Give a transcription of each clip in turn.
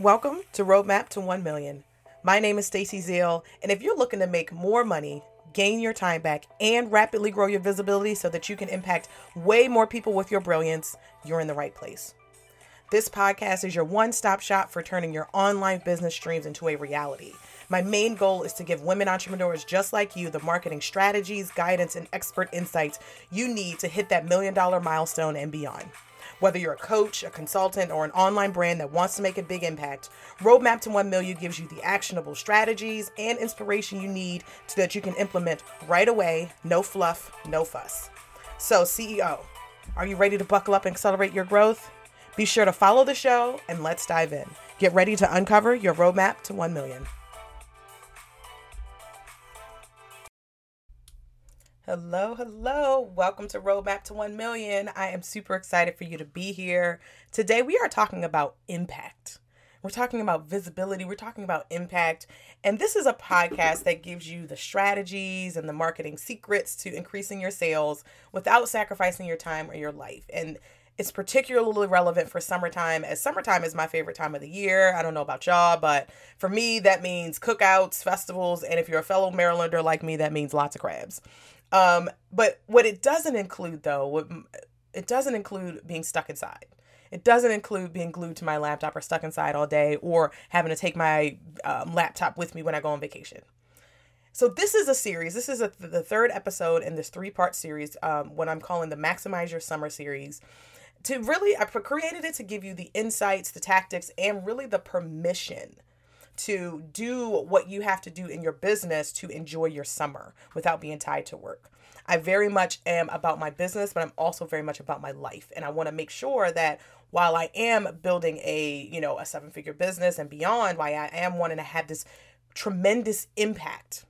Welcome to Roadmap to 1 Million. My name is Stacy Zeal, and if you're looking to make more money, gain your time back, and rapidly grow your visibility so that you can impact way more people with your brilliance, you're in the right place. This podcast is your one stop shop for turning your online business dreams into a reality. My main goal is to give women entrepreneurs just like you the marketing strategies, guidance, and expert insights you need to hit that million dollar milestone and beyond. Whether you're a coach, a consultant, or an online brand that wants to make a big impact, Roadmap to 1 Million gives you the actionable strategies and inspiration you need so that you can implement right away, no fluff, no fuss. So, CEO, are you ready to buckle up and accelerate your growth? Be sure to follow the show and let's dive in. Get ready to uncover your roadmap to 1 million. Hello, hello. Welcome to Roadmap to 1 Million. I am super excited for you to be here. Today, we are talking about impact. We're talking about visibility, we're talking about impact. And this is a podcast that gives you the strategies and the marketing secrets to increasing your sales without sacrificing your time or your life. And it's particularly relevant for summertime, as summertime is my favorite time of the year. I don't know about y'all, but for me, that means cookouts, festivals, and if you're a fellow Marylander like me, that means lots of crabs. Um, but what it doesn't include, though, what, it doesn't include being stuck inside. It doesn't include being glued to my laptop or stuck inside all day or having to take my um, laptop with me when I go on vacation. So this is a series. This is a, the third episode in this three-part series, um, what I'm calling the Maximize Your Summer series. To really, I created it to give you the insights, the tactics, and really the permission to do what you have to do in your business to enjoy your summer without being tied to work. I very much am about my business, but I'm also very much about my life. And I want to make sure that while I am building a, you know, a seven-figure business and beyond, why I am wanting to have this tremendous impact,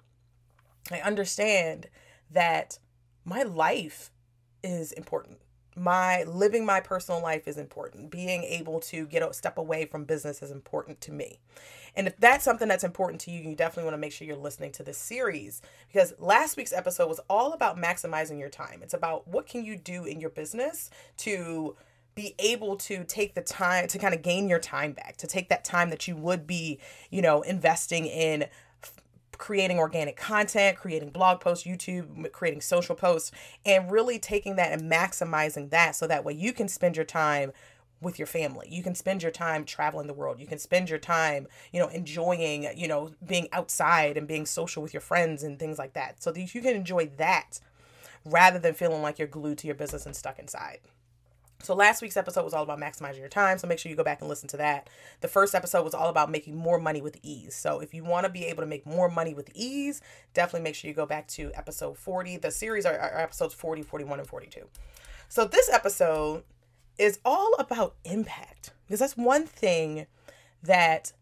I understand that my life is important my living my personal life is important being able to get a step away from business is important to me and if that's something that's important to you you definitely want to make sure you're listening to this series because last week's episode was all about maximizing your time. It's about what can you do in your business to be able to take the time to kind of gain your time back to take that time that you would be you know investing in creating organic content, creating blog posts, YouTube, creating social posts, and really taking that and maximizing that so that way you can spend your time with your family. You can spend your time traveling the world. You can spend your time, you know, enjoying, you know, being outside and being social with your friends and things like that. So that you can enjoy that rather than feeling like you're glued to your business and stuck inside. So last week's episode was all about maximizing your time. So make sure you go back and listen to that. The first episode was all about making more money with ease. So if you want to be able to make more money with ease, definitely make sure you go back to episode 40. The series are, are episodes 40, 41, and 42. So this episode is all about impact because that's one thing that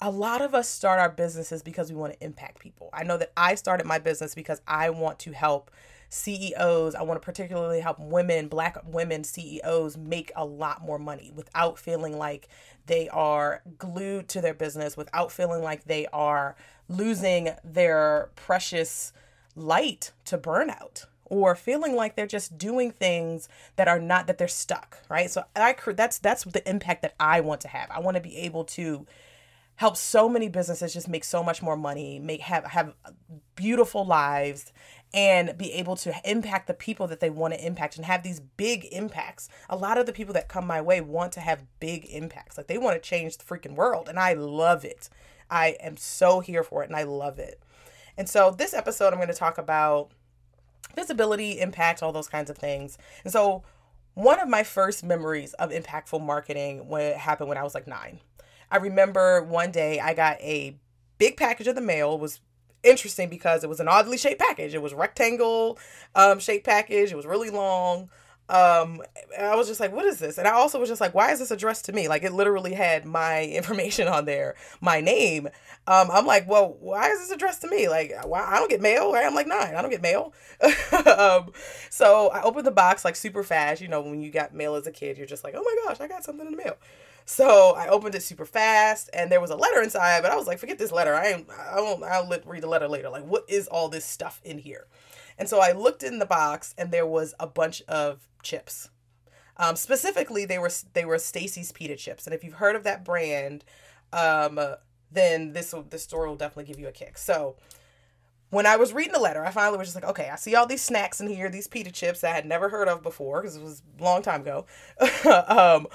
a lot of us start our businesses because we want to impact people. I know that I started my business because I want to help CEOs, I want to particularly help women, black women CEOs make a lot more money without feeling like they are glued to their business, without feeling like they are losing their precious light to burnout or feeling like they're just doing things that are not that they're stuck, right? So I that's that's the impact that I want to have. I want to be able to help so many businesses just make so much more money, make have have beautiful lives and be able to impact the people that they want to impact and have these big impacts. A lot of the people that come my way want to have big impacts. Like they want to change the freaking world and I love it. I am so here for it and I love it. And so this episode I'm going to talk about visibility, impact, all those kinds of things. And so one of my first memories of impactful marketing when it happened when I was like 9. I remember one day I got a big package of the mail was interesting because it was an oddly shaped package. It was rectangle um, shaped package. It was really long. Um, I was just like, what is this? And I also was just like, why is this addressed to me? Like it literally had my information on there, my name. Um, I'm like, well, why is this addressed to me? Like, why I don't get mail. Right? I'm like nine. I don't get mail. um, so I opened the box like super fast. You know, when you got mail as a kid, you're just like, oh my gosh, I got something in the mail. So I opened it super fast, and there was a letter inside. But I was like, forget this letter. I ain't. I won't. I'll read the letter later. Like, what is all this stuff in here? And so I looked in the box, and there was a bunch of chips. Um, specifically, they were they were Stacy's pita chips, and if you've heard of that brand, um, then this will this story will definitely give you a kick. So when I was reading the letter, I finally was just like, okay, I see all these snacks in here, these pita chips that I had never heard of before because it was a long time ago. um,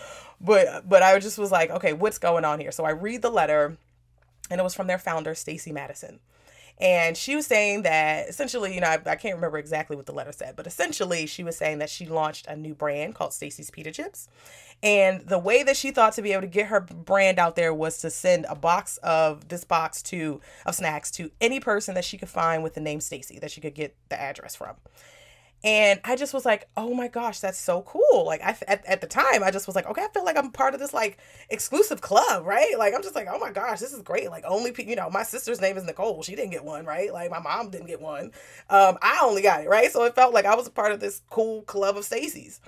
but but I just was like, okay, what's going on here? So I read the letter, and it was from their founder, Stacy Madison. And she was saying that essentially, you know, I, I, can't remember exactly what the letter said, but essentially she was saying that she launched a new brand called Stacy's Pita Chips. And the way that she thought to be able to get her brand out there was to send a box of this box to of snacks to any person that she could find with the name Stacy that she could get the address from. And I just was like, oh my gosh, that's so cool. Like I at, at the time, I just was like, okay, I feel like I'm part of this like exclusive club, right? Like I'm just like, oh my gosh, this is great. Like only people, you know, my sister's name is Nicole. She didn't get one, right? Like my mom didn't get one. Um, I only got it, right? So it felt like I was a part of this cool club of Stacy's.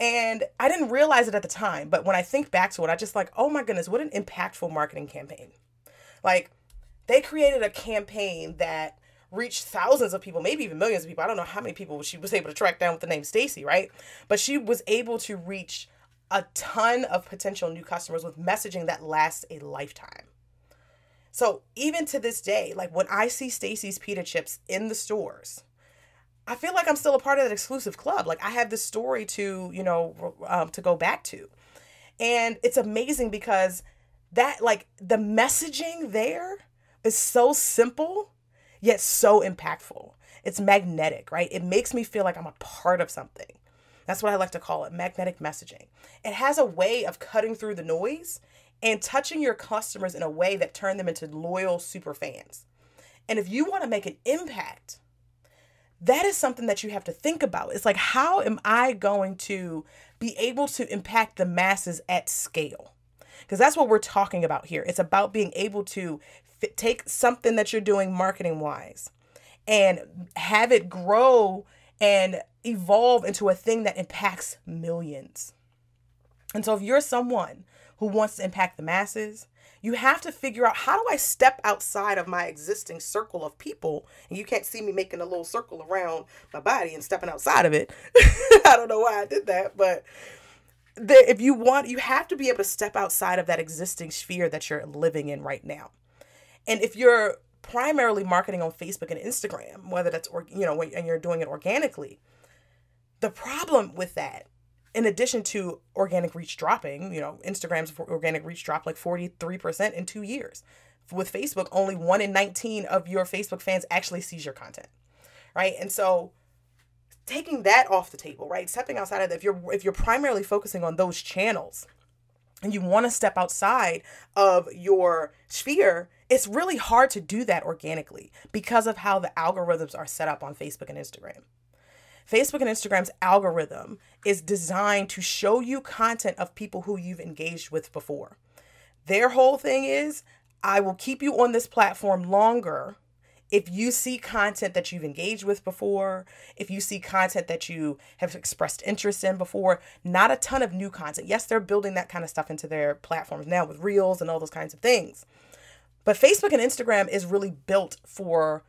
And I didn't realize it at the time, but when I think back to it, I just like, oh my goodness, what an impactful marketing campaign. Like they created a campaign that reached thousands of people, maybe even millions of people. I don't know how many people she was able to track down with the name Stacy, right? But she was able to reach a ton of potential new customers with messaging that lasts a lifetime. So even to this day, like when I see Stacy's pita chips in the stores, I feel like I'm still a part of that exclusive club. Like I have this story to, you know, um, to go back to. And it's amazing because that like the messaging there is so simple yet so impactful. It's magnetic, right? It makes me feel like I'm a part of something. That's what I like to call it magnetic messaging. It has a way of cutting through the noise and touching your customers in a way that turn them into loyal super fans. And if you want to make an impact, that is something that you have to think about. It's like, how am I going to be able to impact the masses at scale? Because that's what we're talking about here. It's about being able to take something that you're doing marketing wise and have it grow and evolve into a thing that impacts millions. And so if you're someone who wants to impact the masses, you have to figure out how do I step outside of my existing circle of people? And you can't see me making a little circle around my body and stepping outside of it. I don't know why I did that, but the, if you want, you have to be able to step outside of that existing sphere that you're living in right now. And if you're primarily marketing on Facebook and Instagram, whether that's or you know, and you're doing it organically, the problem with that, in addition to organic reach dropping, you know, Instagram's organic reach dropped like 43% in two years. With Facebook, only one in 19 of your Facebook fans actually sees your content. Right. And so taking that off the table, right? Stepping outside of that, if you're if you're primarily focusing on those channels and you want to step outside of your sphere, it's really hard to do that organically because of how the algorithms are set up on Facebook and Instagram. Facebook and Instagram's algorithm is designed to show you content of people who you've engaged with before. Their whole thing is I will keep you on this platform longer if you see content that you've engaged with before, if you see content that you have expressed interest in before, not a ton of new content. Yes, they're building that kind of stuff into their platforms now with Reels and all those kinds of things. But Facebook and Instagram is really built for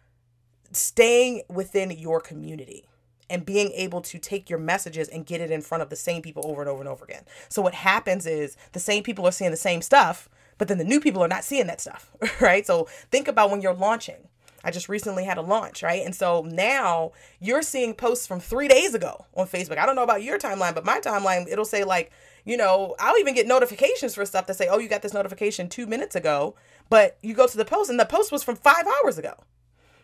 staying within your community and being able to take your messages and get it in front of the same people over and over and over again. So what happens is the same people are seeing the same stuff, but then the new people are not seeing that stuff, right? So think about when you're launching. I just recently had a launch, right? And so now you're seeing posts from three days ago on Facebook. I don't know about your timeline, but my timeline, it'll say like, you know, I'll even get notifications for stuff that say, oh, you got this notification two minutes ago. But you go to the post and the post was from five hours ago.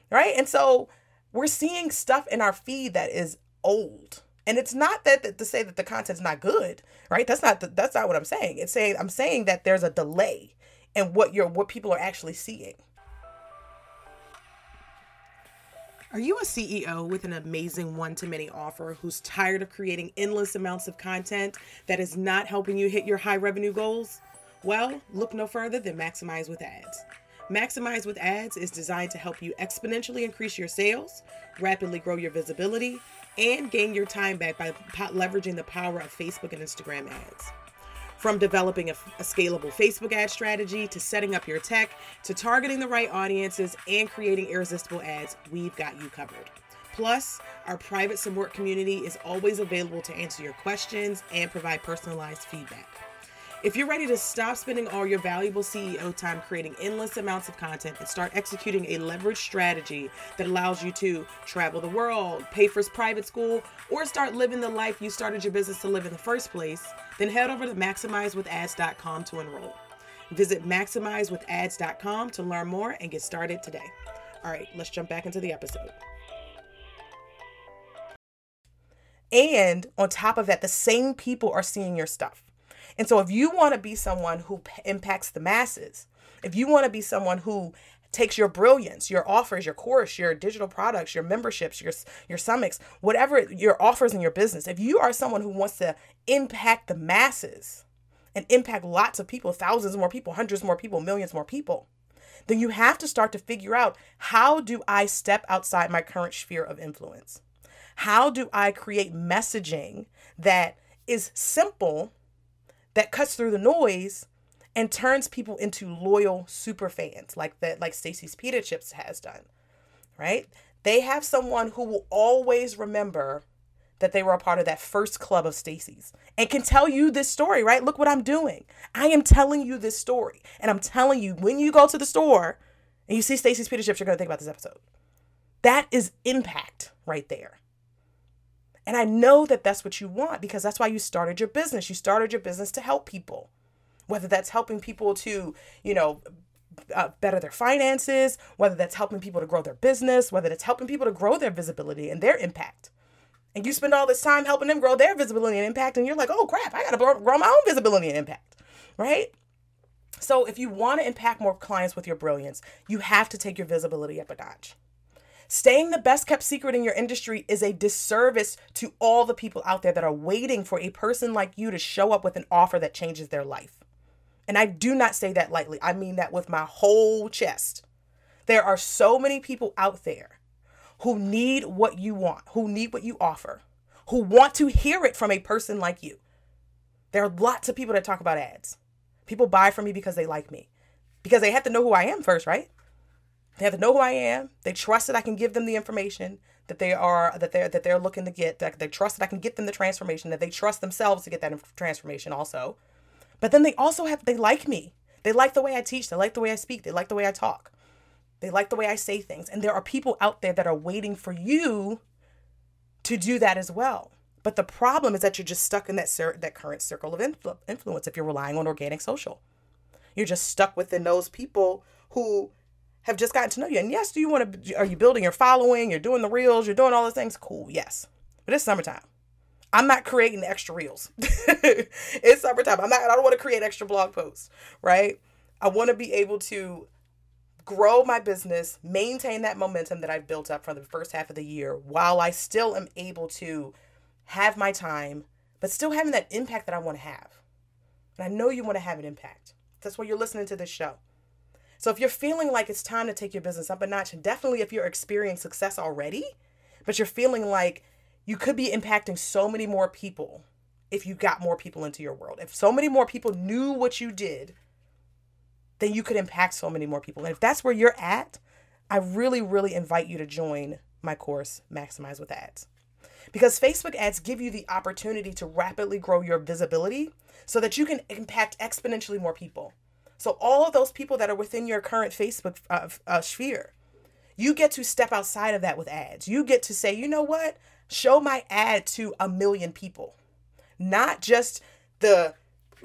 Right. And so we're seeing stuff in our feed that is old. And it's not that, to say that the content's not good, right? That's not the, that's not what I'm saying. It's saying I'm saying that there's a delay in what you're what people are actually seeing. Are you a CEO with an amazing one to many offer who's tired of creating endless amounts of content that is not helping you hit your high revenue goals? Well, look no further than Maximize with Ads. Maximize with Ads is designed to help you exponentially increase your sales, rapidly grow your visibility, and gain your time back by leveraging the power of Facebook and Instagram ads. From developing a, a, scalable Facebook ad strategy to setting up your tech to targeting the right audiences and creating irresistible ads, we've got you covered. Plus, our private support community is always available to answer your questions and provide personalized feedback. If you're ready to stop spending all your valuable CEO time creating endless amounts of content and start executing a leverage strategy that allows you to travel the world, pay for private school, or start living the life you started your business to live in the first place, then head over to MaximizeWithAds.com to enroll. Visit MaximizeWithAds.com to learn more and get started today. All right, let's jump back into the episode. And on top of that, the same people are seeing your stuff. And so if you want to be someone who impacts the masses, if you want to be someone who takes your brilliance, your offers, your course, your digital products, your memberships, your your summits, whatever your offers in your business, if you are someone who wants to impact the masses and impact lots of people, thousands more people, hundreds more people, millions more people, then you have to start to figure out how do I step outside my current sphere of influence? How do I create messaging that is simple that cuts through the noise and turns people into loyal super fans like that like Stacy's Pita Chips has done. Right? They have someone who will always remember that they were a part of that first club of Stacy's and can tell you this story, right? Look what I'm doing. I am telling you this story. And I'm telling you when you go to the store and you see Stacy's Pita Chips, you're going to think about this episode. That is impact right there. And I know that that's what you want because that's why you started your business. You started your business to help people, whether that's helping people to, you know, uh, better their finances, whether that's helping people to grow their business, whether it's helping people to grow their visibility and their impact. And you spend all this time helping them grow their visibility and impact, and you're like, oh crap, I gotta grow my own visibility and impact, right? So if you want to impact more clients with your brilliance, you have to take your visibility up a notch. Staying the best kept secret in your industry is a disservice to all the people out there that are waiting for a person like you to show up with an offer that changes their life. And I do not say that lightly, I mean that with my whole chest. There are so many people out there who need what you want, who need what you offer, who want to hear it from a person like you. There are lots of people that talk about ads. People buy from me because they like me, because they have to know who I am first, right? They have to know who I am. They trust that I can give them the information that they are that they're that they're looking to get. That they trust that I can get them the transformation. That they trust themselves to get that transformation also. But then they also have they like me. They like the way I teach. They like the way I speak. They like the way I talk. They like the way I say things. And there are people out there that are waiting for you to do that as well. But the problem is that you're just stuck in that cir- that current circle of influ- influence if you're relying on organic social. You're just stuck within those people who have just gotten to know you. And yes, do you want to, are you building your following? You're doing the reels, you're doing all those things. Cool, yes. But it's summertime. I'm not creating extra reels. it's summertime. I'm not, I don't want to create extra blog posts, right? I want to be able to grow my business, maintain that momentum that I've built up from the first half of the year while I still am able to have my time, but still having that impact that I want to have. And I know you want to have an impact. That's why you're listening to this show. So if you're feeling like it's time to take your business up a notch, definitely if you're experiencing success already, but you're feeling like you could be impacting so many more people if you got more people into your world. If so many more people knew what you did, then you could impact so many more people. And if that's where you're at, I really, really invite you to join my course, Maximize with Ads. Because Facebook ads give you the opportunity to rapidly grow your visibility so that you can impact exponentially more people. So all of those people that are within your current Facebook uh, uh, sphere, you get to step outside of that with ads. You get to say, you know what? Show my ad to a million people, not just the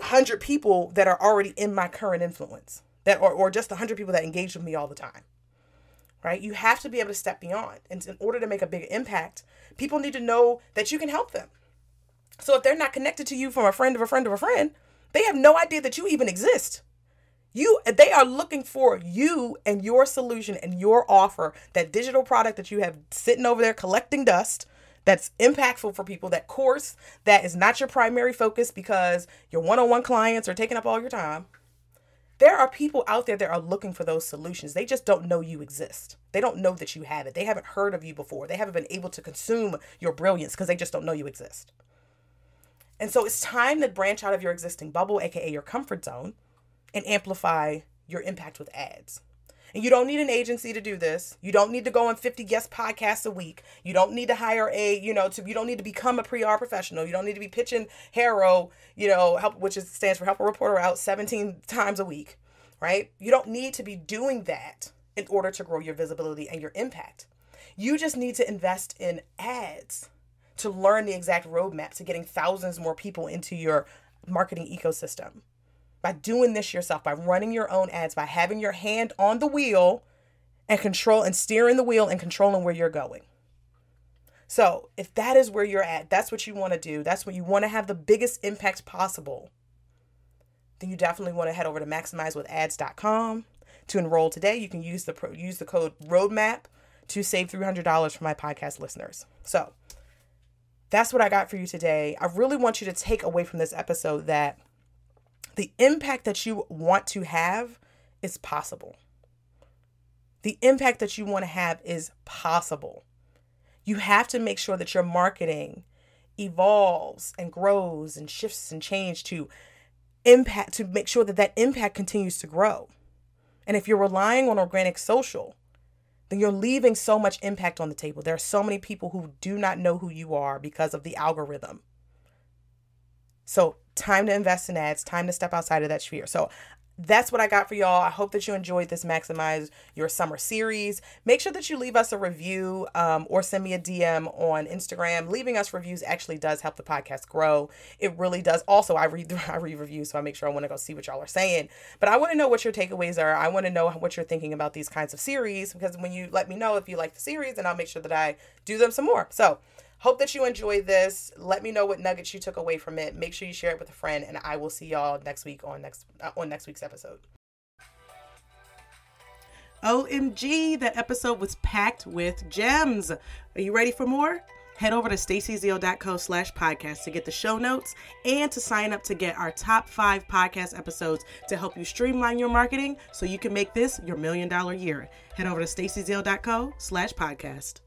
hundred people that are already in my current influence, that or, or just the hundred people that engage with me all the time. Right? You have to be able to step beyond. And in order to make a big impact, people need to know that you can help them. So if they're not connected to you from a friend of a friend of a friend, they have no idea that you even exist. You they are looking for you and your solution and your offer, that digital product that you have sitting over there collecting dust that's impactful for people, that course that is not your primary focus because your one-on-one clients are taking up all your time. There are people out there that are looking for those solutions. They just don't know you exist. They don't know that you have it. They haven't heard of you before. They haven't been able to consume your brilliance because they just don't know you exist. And so it's time to branch out of your existing bubble, aka your comfort zone, and amplify your impact with ads. And you don't need an agency to do this. You don't need to go on 50 guest podcasts a week. You don't need to hire a, you know, to you don't need to become a PR professional. You don't need to be pitching HARO, you know, help which is stands for help a reporter out 17 times a week, right? You don't need to be doing that in order to grow your visibility and your impact. You just need to invest in ads to learn the exact roadmap to getting thousands more people into your marketing ecosystem. By doing this yourself, by running your own ads, by having your hand on the wheel and control and steering the wheel and controlling where you're going. So, if that is where you're at, that's what you want to do, that's what you want to have the biggest impact possible, then you definitely want to head over to maximizewithads.com to enroll today. You can use the use the code roadmap to save $300 for my podcast listeners. So, that's what I got for you today. I really want you to take away from this episode that the impact that you want to have is possible. The impact that you want to have is possible. You have to make sure that your marketing evolves and grows and shifts and change to impact to make sure that that impact continues to grow. And if you're relying on organic social, then you're leaving so much impact on the table. There are so many people who do not know who you are because of the algorithm. So, time to invest in ads, time to step outside of that sphere. So, that's what I got for y'all. I hope that you enjoyed this Maximize Your Summer series. Make sure that you leave us a review um, or send me a DM on Instagram. Leaving us reviews actually does help the podcast grow. It really does. Also, I read I read reviews, so I make sure I want to go see what y'all are saying. But I want to know what your takeaways are. I want to know what you're thinking about these kinds of series because when you let me know if you like the series, then I'll make sure that I do them some more. So Hope that you enjoyed this. Let me know what nuggets you took away from it. Make sure you share it with a friend, and I will see y'all next week on next uh, on next week's episode. OMG, that episode was packed with gems. Are you ready for more? Head over to stacyzeal.co slash podcast to get the show notes and to sign up to get our top five podcast episodes to help you streamline your marketing so you can make this your million dollar year. Head over to stacyzeal.co slash podcast.